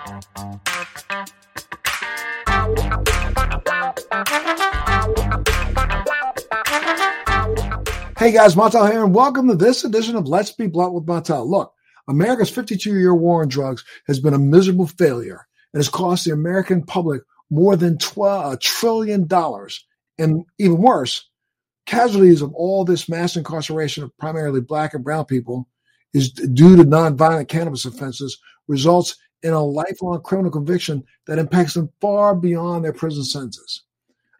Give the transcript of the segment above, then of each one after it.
Hey guys, Montel here, and welcome to this edition of Let's Be Blunt with Montel. Look, America's 52 year war on drugs has been a miserable failure and has cost the American public more than $12 trillion. And even worse, casualties of all this mass incarceration of primarily black and brown people is due to nonviolent cannabis offenses results in a lifelong criminal conviction that impacts them far beyond their prison sentences.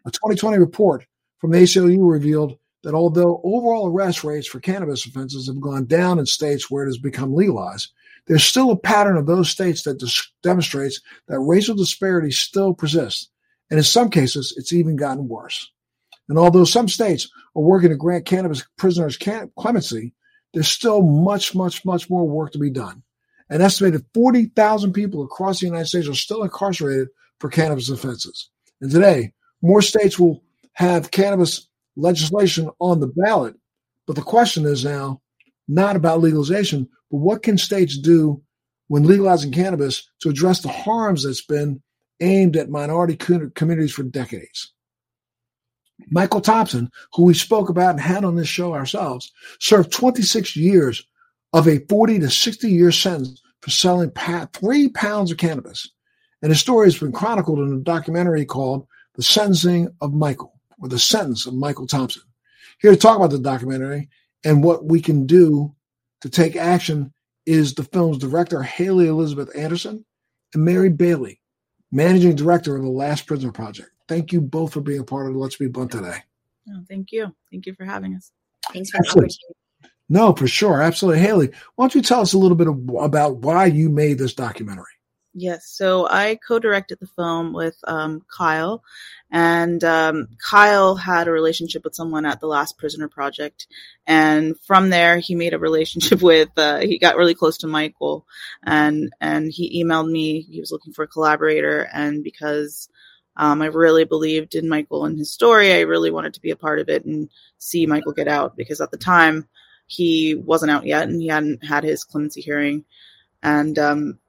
A 2020 report from the ACLU revealed that although overall arrest rates for cannabis offenses have gone down in states where it has become legalized, there's still a pattern of those states that dis- demonstrates that racial disparities still persist. And in some cases, it's even gotten worse. And although some states are working to grant cannabis prisoners clemency, there's still much, much, much more work to be done. An estimated 40,000 people across the United States are still incarcerated for cannabis offenses. And today, more states will have cannabis legislation on the ballot. But the question is now not about legalization, but what can states do when legalizing cannabis to address the harms that's been aimed at minority communities for decades? Michael Thompson, who we spoke about and had on this show ourselves, served 26 years of a 40 to 60 year sentence for selling three pounds of cannabis. And his story has been chronicled in a documentary called The Sentencing of Michael, or The Sentence of Michael Thompson. Here to talk about the documentary and what we can do to take action is the film's director, Haley Elizabeth Anderson, and Mary Bailey, managing director of the Last Prisoner Project. Thank you both for being a part of Let's Be Blunt today. Oh, thank you. Thank you for having us. Thanks for the opportunity. No, for sure. Absolutely. Haley, why don't you tell us a little bit of, about why you made this documentary? Yes. So I co-directed the film with um, Kyle, and um, Kyle had a relationship with someone at the Last Prisoner Project, and from there he made a relationship with. Uh, he got really close to Michael, and and he emailed me. He was looking for a collaborator, and because um, I really believed in Michael and his story, I really wanted to be a part of it and see Michael get out because at the time he wasn't out yet and he hadn't had his clemency hearing, and um,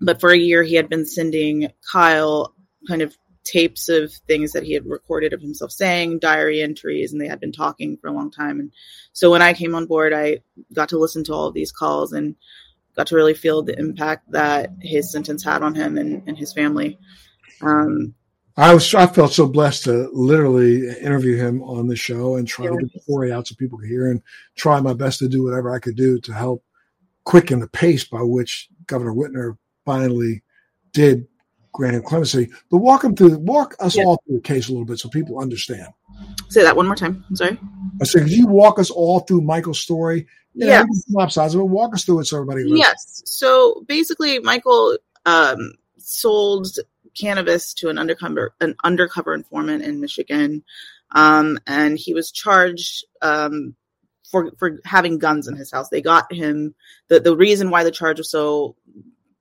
but for a year he had been sending Kyle kind of tapes of things that he had recorded of himself saying, diary entries, and they had been talking for a long time. And so when I came on board, I got to listen to all of these calls and got to really feel the impact that his sentence had on him and, and his family. Um, I was I felt so blessed to literally interview him on the show and try yeah. to get the story out so people could hear and try my best to do whatever I could do to help quicken the pace by which Governor Whitmer finally did grant him clemency. But walk him through, walk us yeah. all through the case a little bit so people understand. Say that one more time. I'm sorry. I said, could you walk us all through Michael's story? Yeah, but walk us through it so everybody. Knows. Yes. So basically, Michael um, sold cannabis to an undercover an undercover informant in Michigan, um, and he was charged um, for for having guns in his house. They got him. the The reason why the charge was so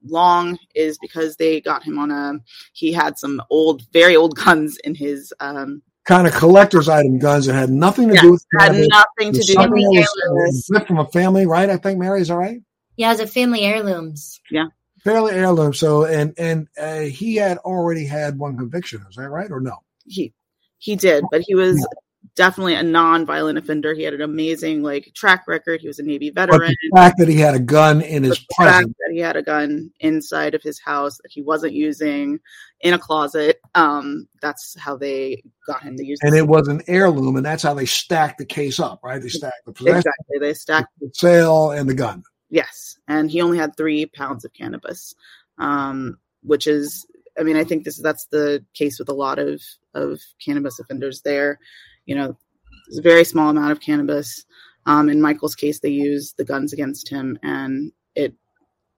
long is because they got him on a he had some old very old guns in his um kind of collector's item guns that had nothing to yeah, do with had nothing to do with it from a family right i think mary? Is all right? Yeah it was a family heirlooms. Yeah family heirloom so and and uh, he had already had one conviction is that right or no he he did but he was yeah definitely a non-violent offender. He had an amazing like track record. He was a Navy veteran. But the fact that he had a gun in his presence, that he had a gun inside of his house that he wasn't using in a closet. Um, that's how they got him to use. And it was an heirloom, and that's how they stacked the case up, right? They stacked the possession, exactly. They stacked the sale and the gun. Yes, and he only had three pounds of cannabis, um, which is I mean, I think this that's the case with a lot of of cannabis offenders. There, you know, it's a very small amount of cannabis. Um, in Michael's case, they used the guns against him, and it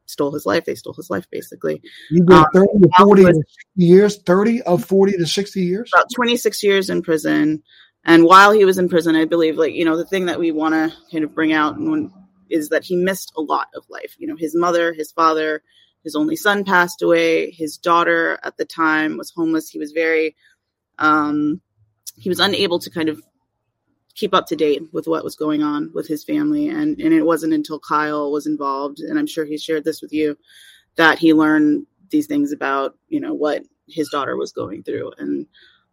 stole his life. They stole his life, basically. You did um, 30 to 40 to 60 years, 30 of 40 to 60 years? About 26 years in prison. And while he was in prison, I believe, like, you know, the thing that we want to kind of bring out when, is that he missed a lot of life. You know, his mother, his father, his only son passed away. His daughter at the time was homeless. He was very, um, he was unable to kind of keep up to date with what was going on with his family. And, and it wasn't until Kyle was involved, and I'm sure he shared this with you, that he learned these things about you know what his daughter was going through, and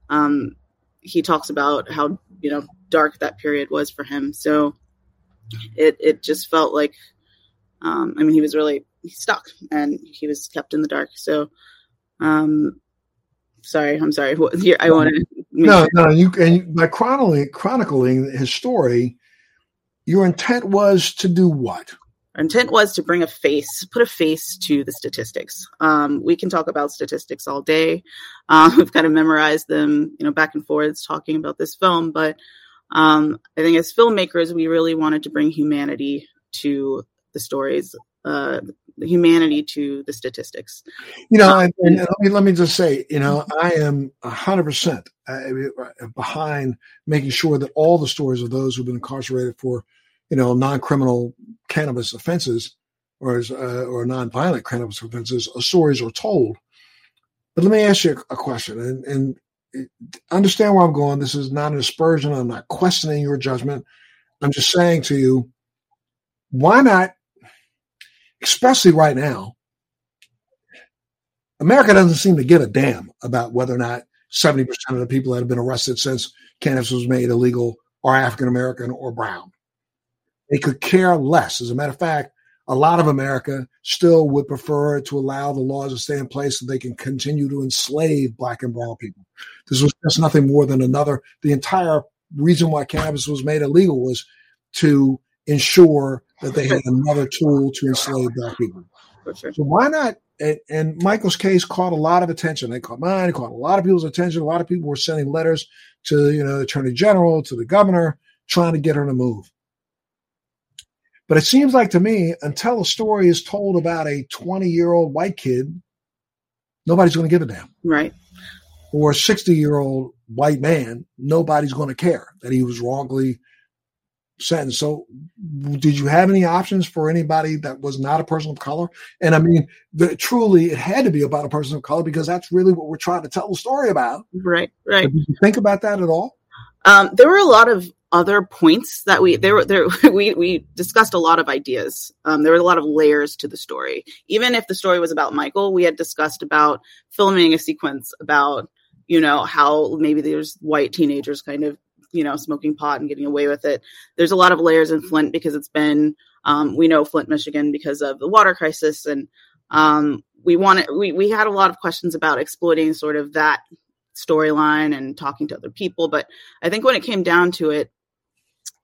um, he talks about how you know dark that period was for him. So it it just felt like, um, I mean, he was really stuck and he was kept in the dark. So, um, sorry, I'm sorry. I want to. No, no, you and by chronicling chronicling his story, your intent was to do what? Our intent was to bring a face, put a face to the statistics. Um, we can talk about statistics all day. Uh, we've kind of memorized them, you know, back and forth talking about this film. But um, I think as filmmakers, we really wanted to bring humanity to the stories, uh, humanity to the statistics. You know, and, and let me let me just say, you know, I am hundred percent uh, behind making sure that all the stories of those who've been incarcerated for you know, non-criminal cannabis offenses or uh, or non-violent cannabis offenses, stories are told. But let me ask you a question, and, and understand where I'm going. This is not an aspersion. I'm not questioning your judgment. I'm just saying to you, why not, especially right now, America doesn't seem to give a damn about whether or not 70% of the people that have been arrested since cannabis was made illegal are African American or brown. They could care less. As a matter of fact, a lot of America still would prefer to allow the laws to stay in place so they can continue to enslave black and brown people. This was just nothing more than another. The entire reason why cannabis was made illegal was to ensure that they had another tool to enslave black people. So why not? And, and, Michael's case caught a lot of attention. They caught mine. It caught a lot of people's attention. A lot of people were sending letters to you know the attorney general, to the governor, trying to get her to move. But it seems like to me, until a story is told about a 20 year old white kid, nobody's going to give a damn. Right. Or a 60 year old white man, nobody's going to care that he was wrongly sentenced. So, did you have any options for anybody that was not a person of color? And I mean, the, truly, it had to be about a person of color because that's really what we're trying to tell the story about. Right, right. Did you think about that at all? Um, there were a lot of other points that we there were there we we discussed a lot of ideas. Um, there were a lot of layers to the story. Even if the story was about Michael, we had discussed about filming a sequence about you know how maybe there's white teenagers kind of you know smoking pot and getting away with it. There's a lot of layers in Flint because it's been um, we know Flint, Michigan because of the water crisis and um, we wanted we we had a lot of questions about exploiting sort of that storyline and talking to other people but i think when it came down to it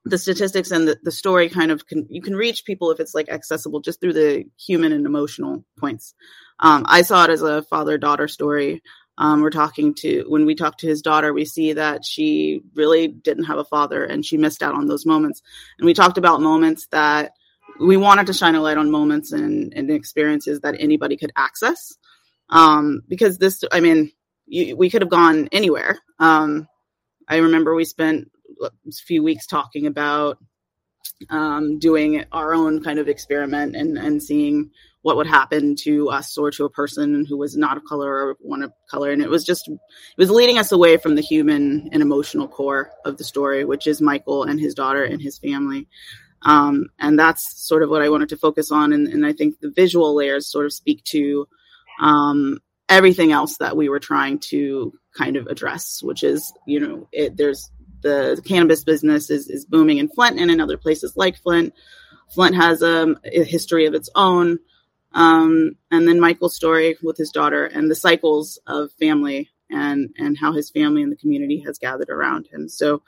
the statistics and the, the story kind of can you can reach people if it's like accessible just through the human and emotional points. Um, i saw it as a father daughter story. Um, we're talking to when we talk to his daughter we see that she really didn't have a father and she missed out on those moments. And we talked about moments that we wanted to shine a light on moments and, and experiences that anybody could access. Um, because this i mean you, we could have gone anywhere. Um, i remember we spent few weeks talking about um, doing our own kind of experiment and, and seeing what would happen to us or to a person who was not of color or one of color. And it was just, it was leading us away from the human and emotional core of the story, which is Michael and his daughter and his family. Um, and that's sort of what I wanted to focus on. And, and I think the visual layers sort of speak to um, everything else that we were trying to kind of address, which is, you know, it, there's the cannabis business is, is booming in Flint and in other places like Flint. Flint has um, a history of its own. Um, and then Michael's story with his daughter and the cycles of family and, and how his family and the community has gathered around him. So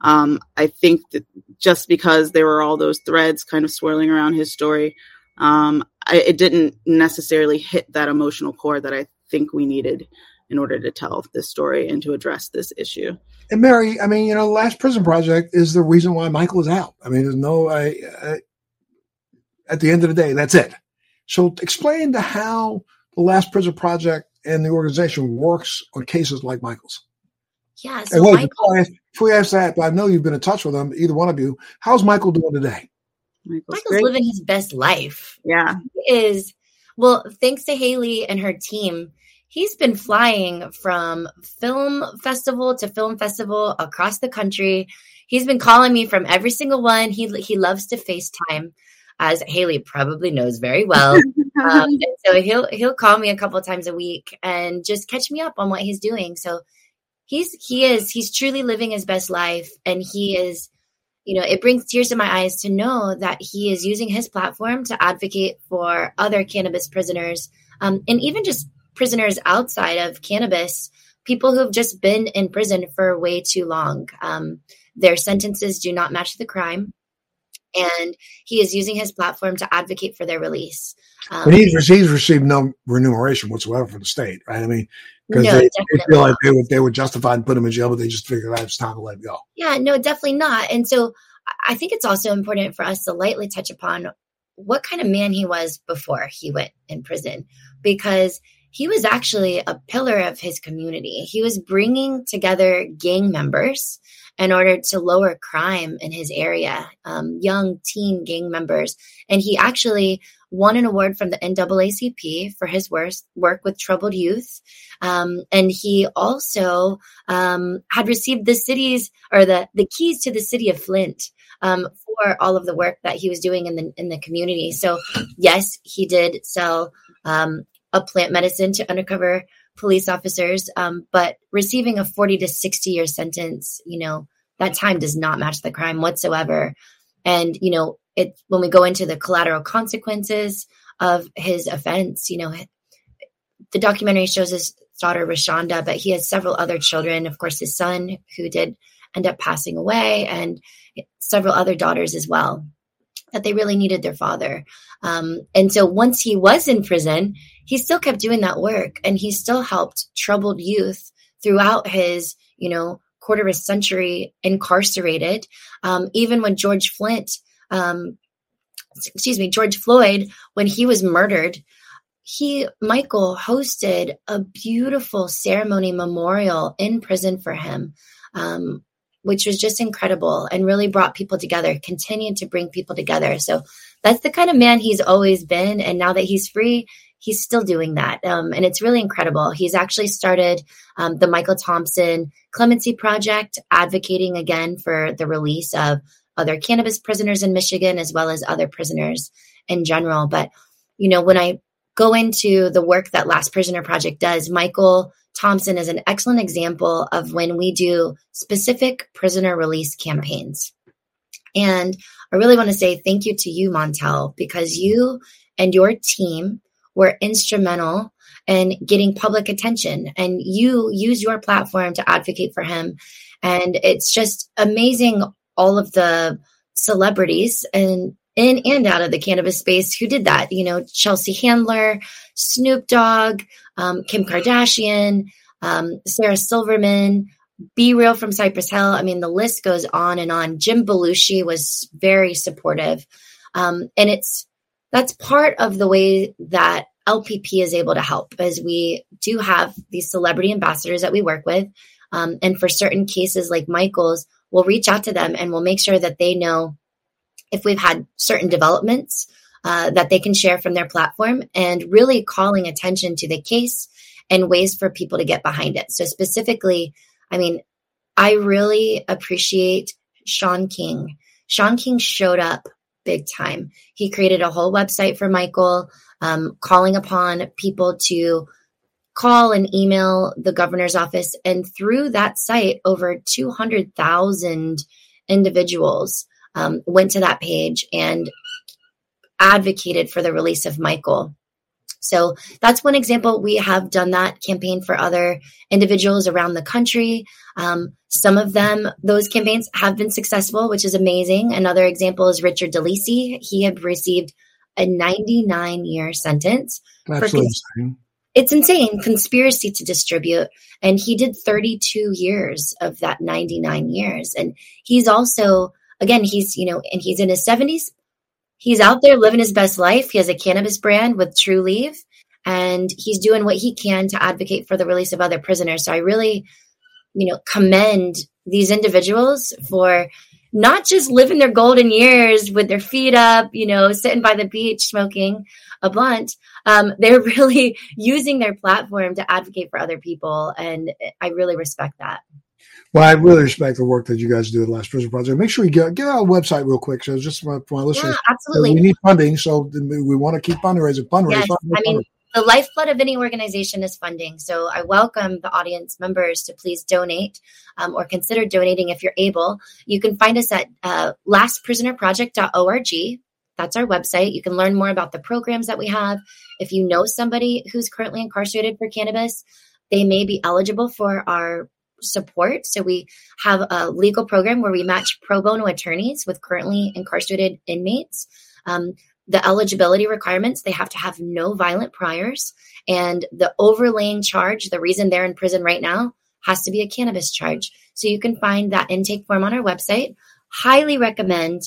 um, I think that just because there were all those threads kind of swirling around his story, um, I, it didn't necessarily hit that emotional core that I think we needed in order to tell this story and to address this issue. And Mary, I mean, you know, Last Prison Project is the reason why Michael is out. I mean, there's no, I, I, at the end of the day, that's it. So explain to how the Last Prison Project and the organization works on cases like Michael's. Yeah. So wait, Michael, before, I, before I ask that, but I know you've been in touch with them, either one of you. How's Michael doing today? Michael's, Michael's living his best life. Yeah. He is well, thanks to Haley and her team, he's been flying from film festival to film festival across the country. He's been calling me from every single one. He he loves to FaceTime, as Haley probably knows very well. um, so he'll he'll call me a couple times a week and just catch me up on what he's doing. So he's he is he's truly living his best life, and he is, you know, it brings tears to my eyes to know that he is using his platform to advocate for other cannabis prisoners, um, and even just prisoners outside of cannabis, people who've just been in prison for way too long. Um, their sentences do not match the crime and he is using his platform to advocate for their release. Um, but he's, he's received no remuneration whatsoever from the state, right? I mean, because no, they, they, feel like they would they would justify and put him in jail, but they just figured out it's time to let him go. Yeah, no, definitely not. And so I think it's also important for us to lightly touch upon what kind of man he was before he went in prison, because he was actually a pillar of his community. He was bringing together gang members in order to lower crime in his area, um, young teen gang members. And he actually won an award from the NAACP for his work, with troubled youth. Um, and he also um, had received the city's or the, the keys to the city of Flint um, for all of the work that he was doing in the in the community. So yes, he did sell um, a plant medicine to undercover police officers, um, but receiving a 40 to 60 year sentence, you know, that time does not match the crime whatsoever. And, you know, it when we go into the collateral consequences of his offense, you know, the documentary shows his daughter Rashonda, but he has several other children. Of course, his son, who did end up passing away, and several other daughters as well that they really needed their father. Um, and so once he was in prison, he still kept doing that work and he still helped troubled youth throughout his, you know, quarter of a century incarcerated. Um, even when George Flint, um, excuse me, George Floyd, when he was murdered, he, Michael, hosted a beautiful ceremony memorial in prison for him. Um, which was just incredible and really brought people together, continued to bring people together. So that's the kind of man he's always been. And now that he's free, he's still doing that. Um, and it's really incredible. He's actually started um, the Michael Thompson Clemency Project, advocating again for the release of other cannabis prisoners in Michigan, as well as other prisoners in general. But, you know, when I go into the work that Last Prisoner Project does, Michael Thompson is an excellent example of when we do specific prisoner release campaigns. And I really want to say thank you to you, Montel, because you and your team were instrumental in getting public attention and you use your platform to advocate for him. And it's just amazing all of the celebrities and in and out of the cannabis space who did that. You know, Chelsea Handler, Snoop Dogg, um, Kim Kardashian, um, Sarah Silverman, B-Real from Cypress Hill. I mean, the list goes on and on. Jim Belushi was very supportive. Um, and it's that's part of the way that LPP is able to help, as we do have these celebrity ambassadors that we work with. Um, and for certain cases like Michael's, we'll reach out to them and we'll make sure that they know if we've had certain developments uh, that they can share from their platform and really calling attention to the case and ways for people to get behind it. So, specifically, I mean, I really appreciate Shaun King. Shaun King showed up big time. He created a whole website for Michael, um, calling upon people to call and email the governor's office. And through that site, over 200,000 individuals um, went to that page and advocated for the release of Michael. So that's one example. We have done that campaign for other individuals around the country. Um, some of them, those campaigns have been successful, which is amazing. Another example is Richard DeLisi. He had received a 99 year sentence. Absolutely insane. It's insane. Conspiracy to distribute. And he did 32 years of that 99 years. And he's also, again, he's, you know, and he's in his 70s, he's out there living his best life. He has a cannabis brand with Trulieve, and he's doing what he can to advocate for the release of other prisoners. So I really, you know, commend these individuals for not just living their golden years with their feet up, you know, sitting by the beach smoking a blunt. Um, they're really using their platform to advocate for other people, and I really respect that. Well, I really respect the work that you guys do at the Last Prison Project. Make sure you get get our website real quick. So just for my, listeners, yeah, absolutely. We need funding, so we want to keep fundraising. Fundraising. Yes, I mean, the lifeblood of any organization is funding. So I welcome the audience members to please donate um, or consider donating if you're able. You can find us at uh, lastprisonerproject.org. That's our website. You can learn more about the programs that we have. If you know somebody who's currently incarcerated for cannabis, they may be eligible for our support. So we have a legal program where we match pro bono attorneys with currently incarcerated inmates. Um, the eligibility requirements, they have to have no violent priors. And the overlaying charge, the reason they're in prison right now, has to be a cannabis charge. So you can find that intake form on our website. Highly recommend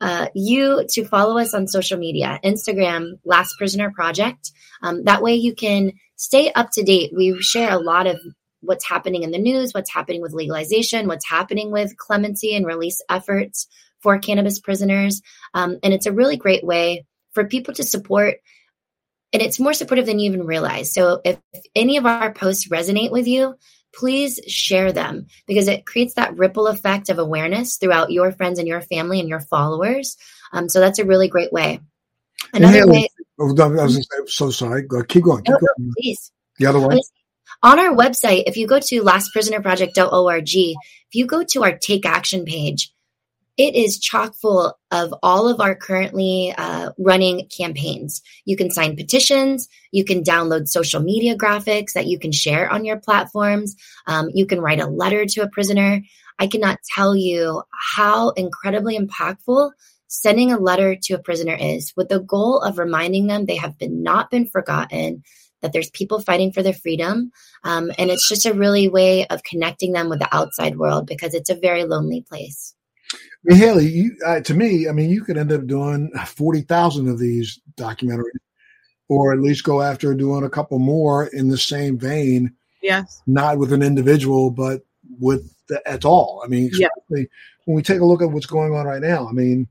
uh, you to follow us on social media Instagram, Last Prisoner Project. Um, that way you can stay up to date. We share a lot of what's happening in the news, what's happening with legalization, what's happening with clemency and release efforts for cannabis prisoners. Um, and it's a really great way for people to support. And it's more supportive than you even realize. So if, if any of our posts resonate with you, please share them because it creates that ripple effect of awareness throughout your friends and your family and your followers. Um, so that's a really great way. Another way. I was say, so sorry. Go, keep going. Keep no, going. please. The other way. On our website, if you go to lastprisonerproject.org, if you go to our take action page, it is chock full of all of our currently uh, running campaigns. You can sign petitions. You can download social media graphics that you can share on your platforms. Um, you can write a letter to a prisoner. I cannot tell you how incredibly impactful sending a letter to a prisoner is with the goal of reminding them they have been not been forgotten that there's people fighting for their freedom um, and it's just a really way of connecting them with the outside world because it's a very lonely place I mean, Haley, you, uh, to me, I mean, you could end up doing 40,000 of these documentaries or at least go after doing a couple more in the same vein. Yes. Not with an individual, but with the, at all. I mean, yeah. when we take a look at what's going on right now, I mean,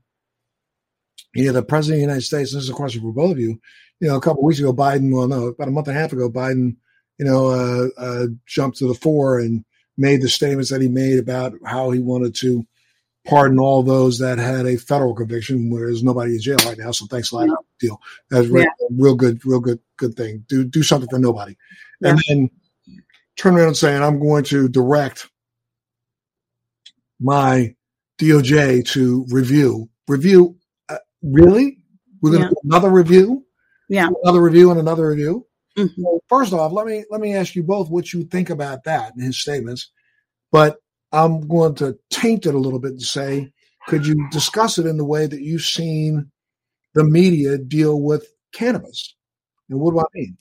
you know, the president of the United States, this is a question for both of you. You know, a couple weeks ago, Biden, well, no, about a month and a half ago, Biden, you know, uh, uh, jumped to the fore and made the statements that he made about how he wanted to pardon all those that had a federal conviction where there's nobody in jail right now. So thanks a lot. Yeah. Deal. That's real, yeah. real good, real good, good thing. Do do something for nobody. Yeah. And then turn around and saying, I'm going to direct my DOJ to review. Review uh, really? We're going to do another review? Yeah. Another review and another review. Mm-hmm. Well, first off, let me let me ask you both what you think about that and his statements. But I'm going to taint it a little bit and say, could you discuss it in the way that you've seen the media deal with cannabis? And what do I mean?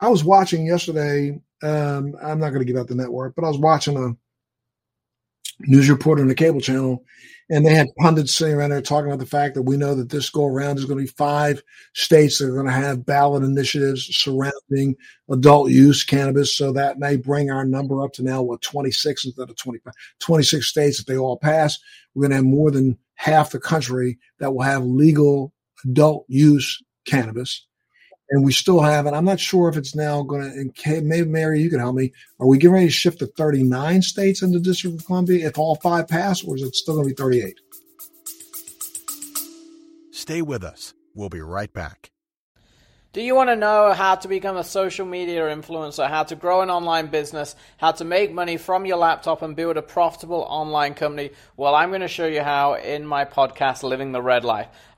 I was watching yesterday. Um, I'm not going to give out the network, but I was watching a news reporter on the cable channel, and they had pundits sitting around there talking about the fact that we know that this go around is going to be five states that are going to have ballot initiatives surrounding adult use cannabis. So that may bring our number up to now, what, 26 instead of 25, 26 states. If they all pass, we're going to have more than half the country that will have legal adult use cannabis and we still have it. I'm not sure if it's now going to. Maybe Mary, you can help me. Are we getting ready to shift to 39 states in the District of Columbia if all five pass, or is it still going to be 38? Stay with us. We'll be right back. Do you want to know how to become a social media influencer, how to grow an online business, how to make money from your laptop and build a profitable online company? Well, I'm going to show you how in my podcast, Living the Red Life.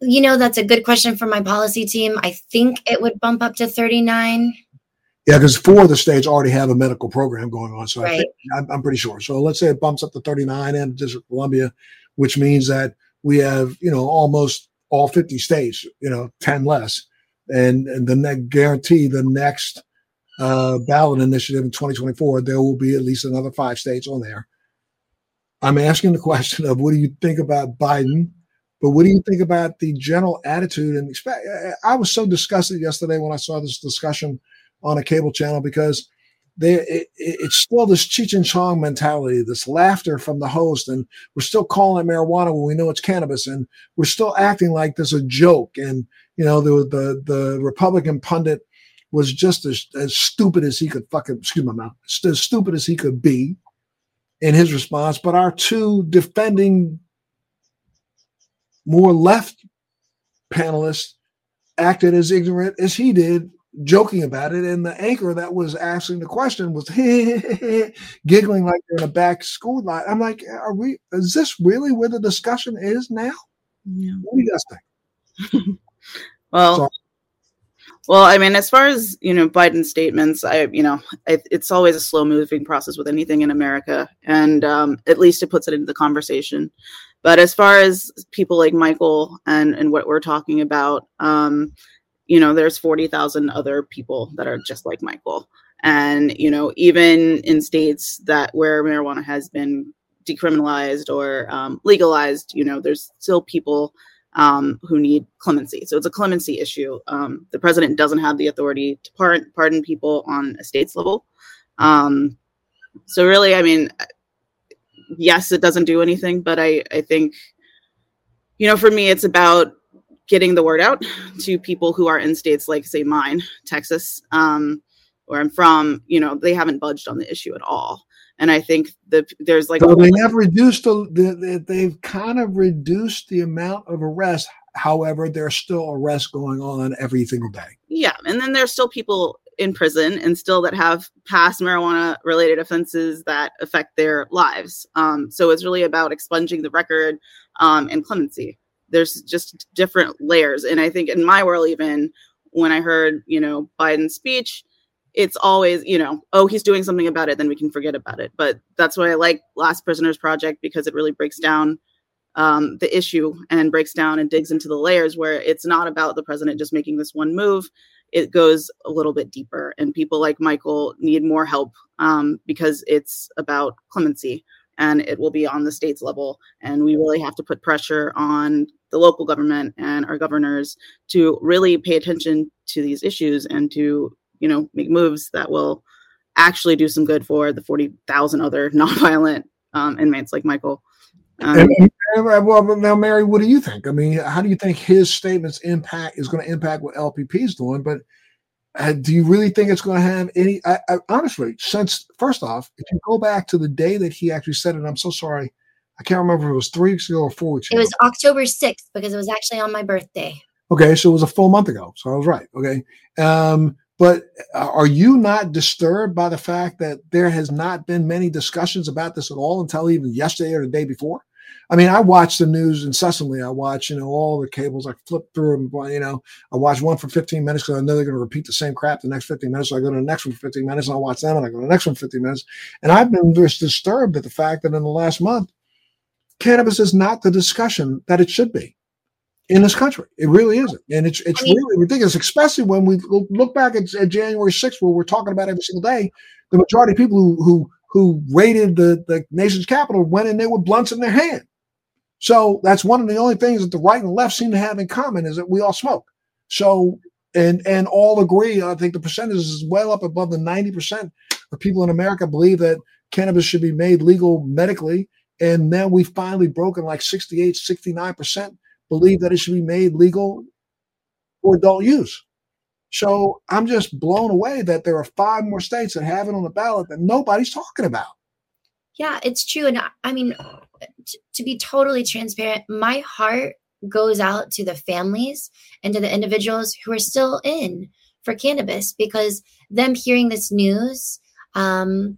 You know, that's a good question for my policy team. I think it would bump up to 39. Yeah, because four of the states already have a medical program going on. So right. I am pretty sure. So let's say it bumps up to 39 and District of Columbia, which means that we have, you know, almost all 50 states, you know, 10 less. And, and the next guarantee the next uh, ballot initiative in 2024, there will be at least another five states on there. I'm asking the question of what do you think about Biden, but what do you think about the general attitude and expect? I was so disgusted yesterday when I saw this discussion on a cable channel because they, it, it's still this Cheech and Chong mentality, this laughter from the host, and we're still calling it marijuana when we know it's cannabis, and we're still acting like this a joke. And you know, the the, the Republican pundit was just as, as stupid as he could fucking excuse my mouth, as stupid as he could be in his response. But our two defending more left panelists acted as ignorant as he did joking about it, and the anchor that was asking the question was giggling like they're in a back school lot. I'm like, are we? Is this really where the discussion is now? Yeah. What do you guys think? well. So, well, I mean, as far as you know, Biden's statements, I, you know, it, it's always a slow-moving process with anything in America, and um, at least it puts it into the conversation. But as far as people like Michael and and what we're talking about, um, you know there's 40,000 other people that are just like Michael. And you know even in states that where marijuana has been decriminalized or um, legalized you know there's still people um, who need clemency. So it's a clemency issue. Um, the president doesn't have the authority to pardon, pardon people on a state's level. Um, so really i mean yes it doesn't do anything but i i think you know for me it's about getting the word out to people who are in states like say mine texas um, where i'm from you know they haven't budged on the issue at all. And i think that there's like so they have reduced the, they've kind of reduced the amount of arrests. However there's still arrests going on every single day. Yeah and then there's still people in prison and still that have past marijuana related offenses that affect their lives um, so it's really about expunging the record um, and clemency there's just different layers. And I think in my world, even when I heard, you know, Biden's speech, it's always, you know, oh, he's doing something about it, then we can forget about it. But that's why I like Last Prisoners Project because it really breaks down um, the issue and breaks down and digs into the layers where it's not about the president just making this one move. It goes a little bit deeper, and people like Michael need more help um, because it's about clemency and it will be on the state's level. And we really have to put pressure on the local government and our governors to really pay attention to these issues and to, you know, make moves that will actually do some good for the 40,000 other nonviolent um, inmates like Michael. Um, and, and, well, now, Mary, what do you think? I mean, how do you think his statements impact is going to impact what LPP is doing? But uh, do you really think it's going to have any? I, I, honestly, since first off, if you go back to the day that he actually said it, I'm so sorry. I can't remember if it was three weeks ago or four weeks ago. It was October 6th because it was actually on my birthday. Okay, so it was a full month ago. So I was right. Okay. Um, but uh, are you not disturbed by the fact that there has not been many discussions about this at all until even yesterday or the day before? I mean, I watch the news incessantly. I watch, you know, all the cables. I flip through them. You know, I watch one for 15 minutes because I know they're going to repeat the same crap the next 15 minutes. So I go to the next one for 15 minutes and I watch them and I go to the next one for 15 minutes. And I've been just disturbed at the fact that in the last month, cannabis is not the discussion that it should be in this country. It really isn't. And it's it's really ridiculous, especially when we look back at, at January 6th, where we're talking about every single day. The majority of people who who who raided the, the nation's capital went in there with blunts in their hand. So that's one of the only things that the right and left seem to have in common is that we all smoke. So and and all agree. I think the percentage is well up above the 90% of people in America believe that cannabis should be made legal medically. And now we've finally broken like 68, 69% believe that it should be made legal for adult use. So I'm just blown away that there are five more states that have it on the ballot that nobody's talking about. Yeah, it's true. And I mean, t- to be totally transparent, my heart goes out to the families and to the individuals who are still in for cannabis because them hearing this news, um,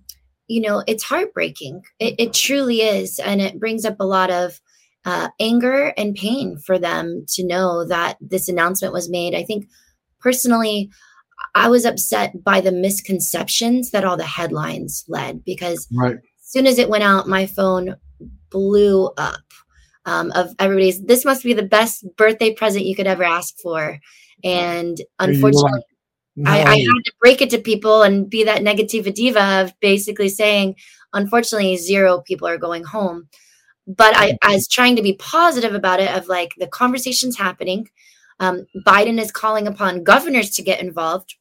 you know, it's heartbreaking. It, it, truly is. And it brings up a lot of uh, anger and pain for them to know that this announcement was made. I think personally, I was upset by the misconceptions that all the headlines led because right soon as it went out, my phone blew up um, of everybody's. This must be the best birthday present you could ever ask for. And unfortunately, no. I, I, had to break it to people and be that negativa diva of basically saying, unfortunately, zero people are going home. But I, I was trying to be positive about it of like the conversations happening. Um, Biden is calling upon governors to get involved.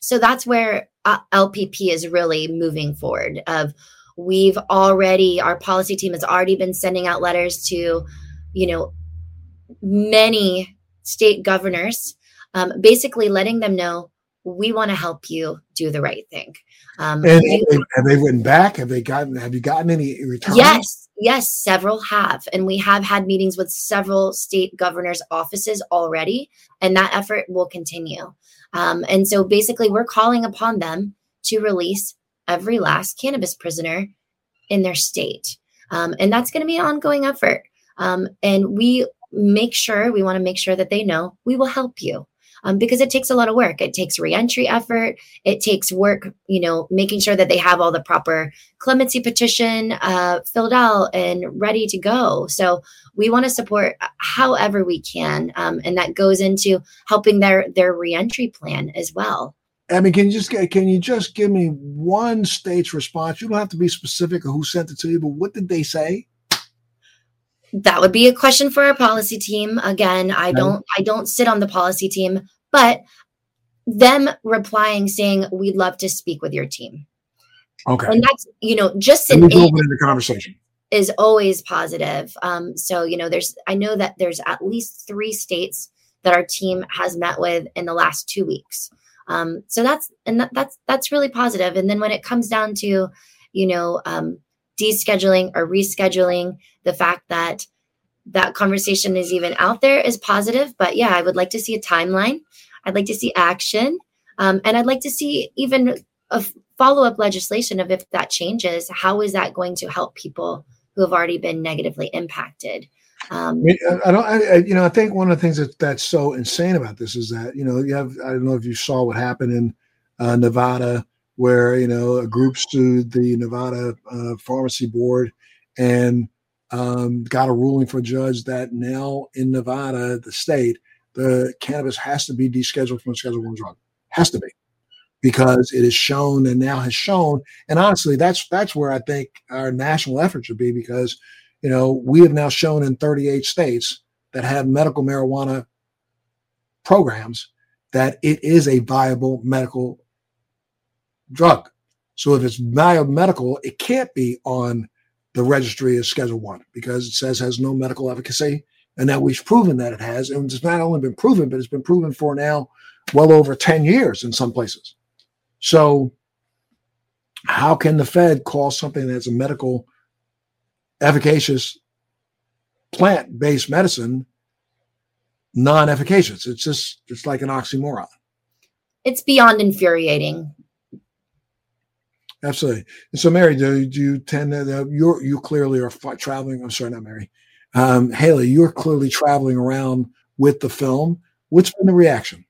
So that's where uh, LPP is really moving forward of we've already our policy team has already been sending out letters to you know many state governors um, basically letting them know we want to help you do the right thing um, and, have, they, have they written back have they gotten have you gotten any returns yes yes several have and we have had meetings with several state governors offices already and that effort will continue um, and so basically we're calling upon them to release every last cannabis prisoner in their state. Um, and that's going to be an ongoing effort. Um, and we make sure, we want to make sure that they know we will help you. Um, because it takes a lot of work. It takes reentry effort. It takes work, you know, making sure that they have all the proper clemency petition uh, filled out and ready to go. So we want to support however we can, um, and that goes into helping their their reentry plan as well. I mean, can you just can you just give me one state's response? You don't have to be specific of who sent it to you, but what did they say? That would be a question for our policy team. Again, I don't I don't sit on the policy team, but them replying saying we'd love to speak with your team. Okay. And that's you know just an open the conversation is always positive. Um, so you know, there's I know that there's at least three states that our team has met with in the last two weeks. Um, so that's and that, that's that's really positive. And then when it comes down to, you know, um, descheduling or rescheduling, the fact that that conversation is even out there is positive. But yeah, I would like to see a timeline. I'd like to see action, um, and I'd like to see even a follow up legislation of if that changes. How is that going to help people who have already been negatively impacted? Um, I don't, I, you know, I think one of the things that that's so insane about this is that you know you have I don't know if you saw what happened in uh, Nevada where you know a group sued the Nevada uh, Pharmacy Board and um, got a ruling from a judge that now in Nevada, the state, the cannabis has to be descheduled from a Schedule One drug, has to be because it is shown and now has shown. And honestly, that's that's where I think our national effort should be because you know, we have now shown in 38 states that have medical marijuana programs that it is a viable medical drug. So if it's biomedical, it can't be on the registry as Schedule One because it says has no medical efficacy, and that we've proven that it has. And it's not only been proven, but it's been proven for now well over 10 years in some places. So how can the Fed call something that's a medical efficacious plant based medicine non efficacious. It's just, it's like an oxymoron. It's beyond infuriating. Absolutely. And so, Mary, do, do you tend to, you're, you clearly are traveling. I'm sorry, not Mary. Um, Haley, you're clearly traveling around with the film. What's been the reaction?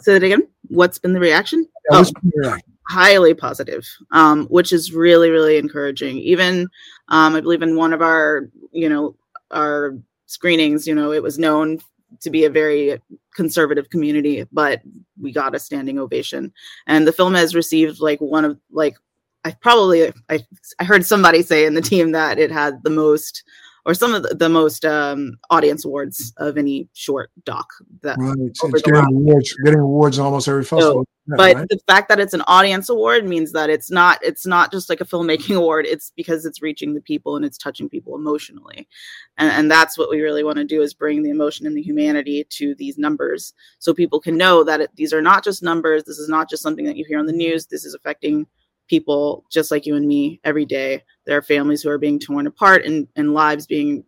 Say that again. What's been the reaction? Yeah, oh. the reaction? highly positive, um, which is really really encouraging. Even um, I believe in one of our you know our screenings, you know, it was known to be a very conservative community, but we got a standing ovation. And the film has received like one of like I probably I I heard somebody say in the team that it had the most or some of the, the most um, audience awards of any short doc. That right. it's getting awards, getting awards almost every festival. So, but right? the fact that it's an audience award means that it's not it's not just like a filmmaking award. It's because it's reaching the people and it's touching people emotionally, and, and that's what we really want to do is bring the emotion and the humanity to these numbers, so people can know that it, these are not just numbers. This is not just something that you hear on the news. This is affecting people just like you and me every day. There are families who are being torn apart and, and lives being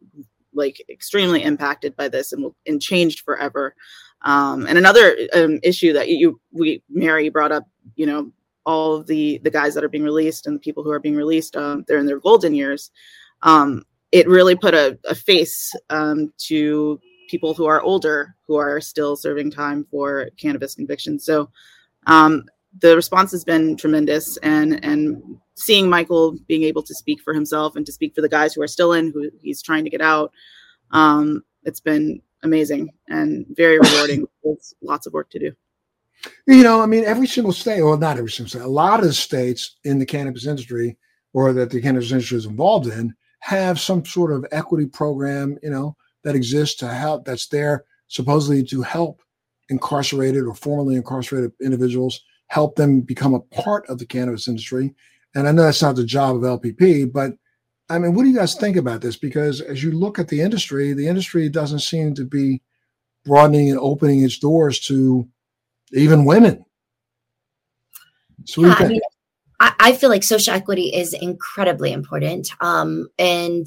like extremely impacted by this and, and changed forever. Um, and another um, issue that you, we, Mary brought up, you know, all of the, the guys that are being released and the people who are being released, um, they're in their golden years. Um, it really put a, a face um, to people who are older who are still serving time for cannabis convictions. So um, the response has been tremendous and and seeing michael being able to speak for himself and to speak for the guys who are still in who he's trying to get out um, it's been amazing and very rewarding. With lots of work to do. You know, I mean, every single state, or not every single state, a lot of states in the cannabis industry or that the cannabis industry is involved in have some sort of equity program, you know, that exists to help, that's there supposedly to help incarcerated or formerly incarcerated individuals, help them become a part of the cannabis industry. And I know that's not the job of LPP, but I mean, what do you guys think about this? Because as you look at the industry, the industry doesn't seem to be broadening and opening its doors to even women. So yeah, I mean, I, I, feel like social equity is incredibly important. Um, and,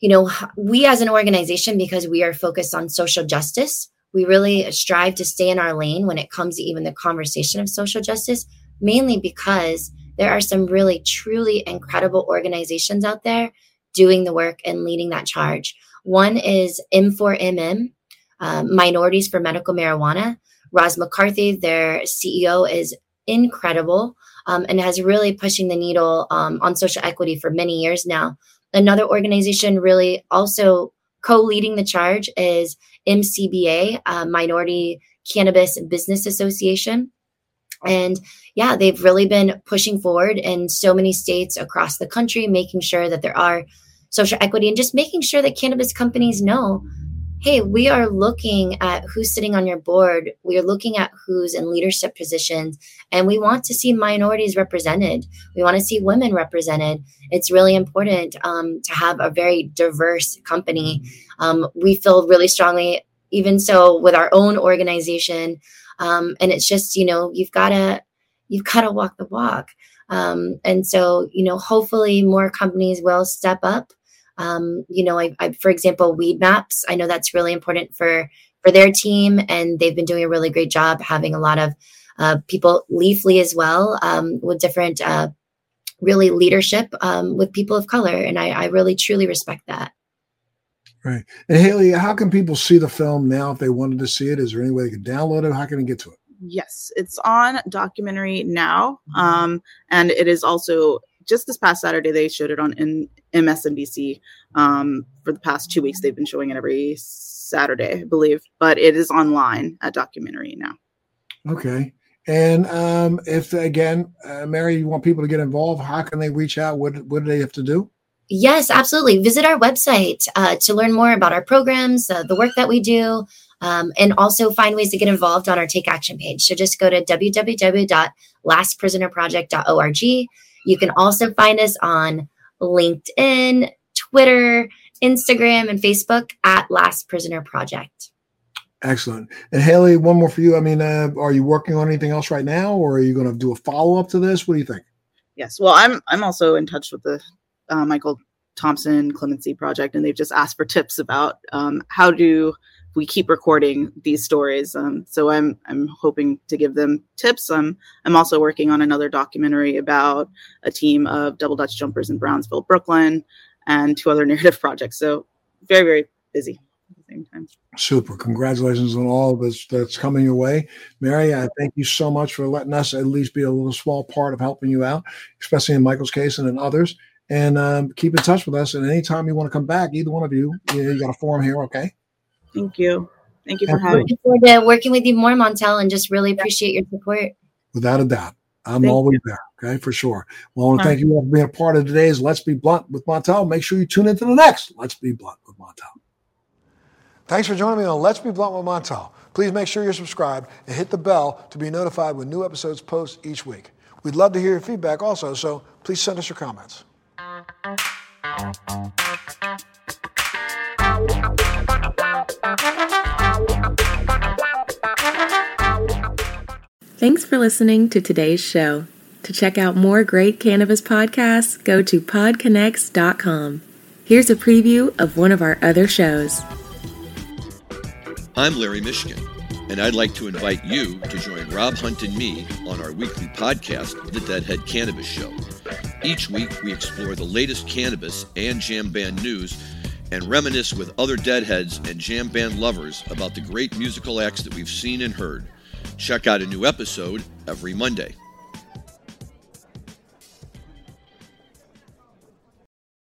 you know, we as an organization, because we are focused on social justice, we really strive to stay in our lane when it comes to even the conversation of social justice, mainly because there are some really truly incredible organizations out there doing the work and leading that charge. One is M4MM, uh, Minorities for Medical Marijuana. Roz McCarthy, their CEO, is incredible um, and has really pushing the needle um, on social equity for many years now. Another organization really also co-leading the charge is MCBA, uh, Minority Cannabis Business Association. And yeah, they've really been pushing forward in so many states across the country, making sure that there are social equity and just making sure that cannabis companies know hey, we are looking at who's sitting on your board. We are looking at who's in leadership positions, and we want to see minorities represented. We want to see women represented. It's really important um, to have a very diverse company. Um, we feel really strongly, even so, with our own organization. Um, and it's just, you know, you've got to you've got to walk the walk. Um, and so, you know, hopefully more companies will step up um, you know, I, I, for example, Weedmaps. I know that's really important for for their team, and they've been doing a really great job having a lot of uh, people. Leafly as well, um, with different uh, really leadership um, with people of color, and I, I really truly respect that. Right. And Haley, how can people see the film now if they wanted to see it? Is there any way they can download it? How can they get to it? Yes, it's on documentary now. Um, and it is also just this past Saturday, they showed it on in MSNBC. Um, for the past two weeks, they've been showing it every Saturday, I believe, but it is online at documentary now. Okay. And um, if again, uh, Mary, you want people to get involved, how can they reach out? What what do they have to do? Yes, absolutely. Visit our website uh, to learn more about our programs, uh, the work that we do, um, and also find ways to get involved on our Take Action page. So just go to www.lastprisonerproject.org. You can also find us on LinkedIn, Twitter, Instagram, and Facebook at Last Prisoner Project. Excellent. And Haley, one more for you. I mean, uh, are you working on anything else right now, or are you going to do a follow up to this? What do you think? Yes. Well, I'm I'm also in touch with the uh, Michael Thompson Clemency Project, and they've just asked for tips about um, how to we keep recording these stories. Um, so I'm I'm hoping to give them tips. I'm I'm also working on another documentary about a team of double Dutch jumpers in Brownsville, Brooklyn, and two other narrative projects. So very very busy at the same time. Super! Congratulations on all of this that's coming your way, Mary. I thank you so much for letting us at least be a little small part of helping you out, especially in Michael's case and in others. And um, keep in touch with us. And anytime you want to come back, either one of you, you, you got a forum here, okay? Thank you. Thank you for having me. Looking forward to working with you more, Montel, and just really appreciate your support. Without a doubt. I'm thank always you. there. Okay, for sure. Well, I want to thank you all for being a part of today's Let's Be Blunt with Montel. Make sure you tune into the next Let's Be Blunt with Montel. Thanks for joining me on Let's Be Blunt with Montel. Please make sure you're subscribed and hit the bell to be notified when new episodes post each week. We'd love to hear your feedback also, so please send us your comments. Thanks for listening to today's show. To check out more great cannabis podcasts, go to podconx.com. Here's a preview of one of our other shows. I'm Larry Mishkin, and I'd like to invite you to join Rob Hunt and me on our weekly podcast, The Deadhead Cannabis Show. Each week, we explore the latest cannabis and jam band news and reminisce with other deadheads and jam band lovers about the great musical acts that we've seen and heard. Check out a new episode every Monday.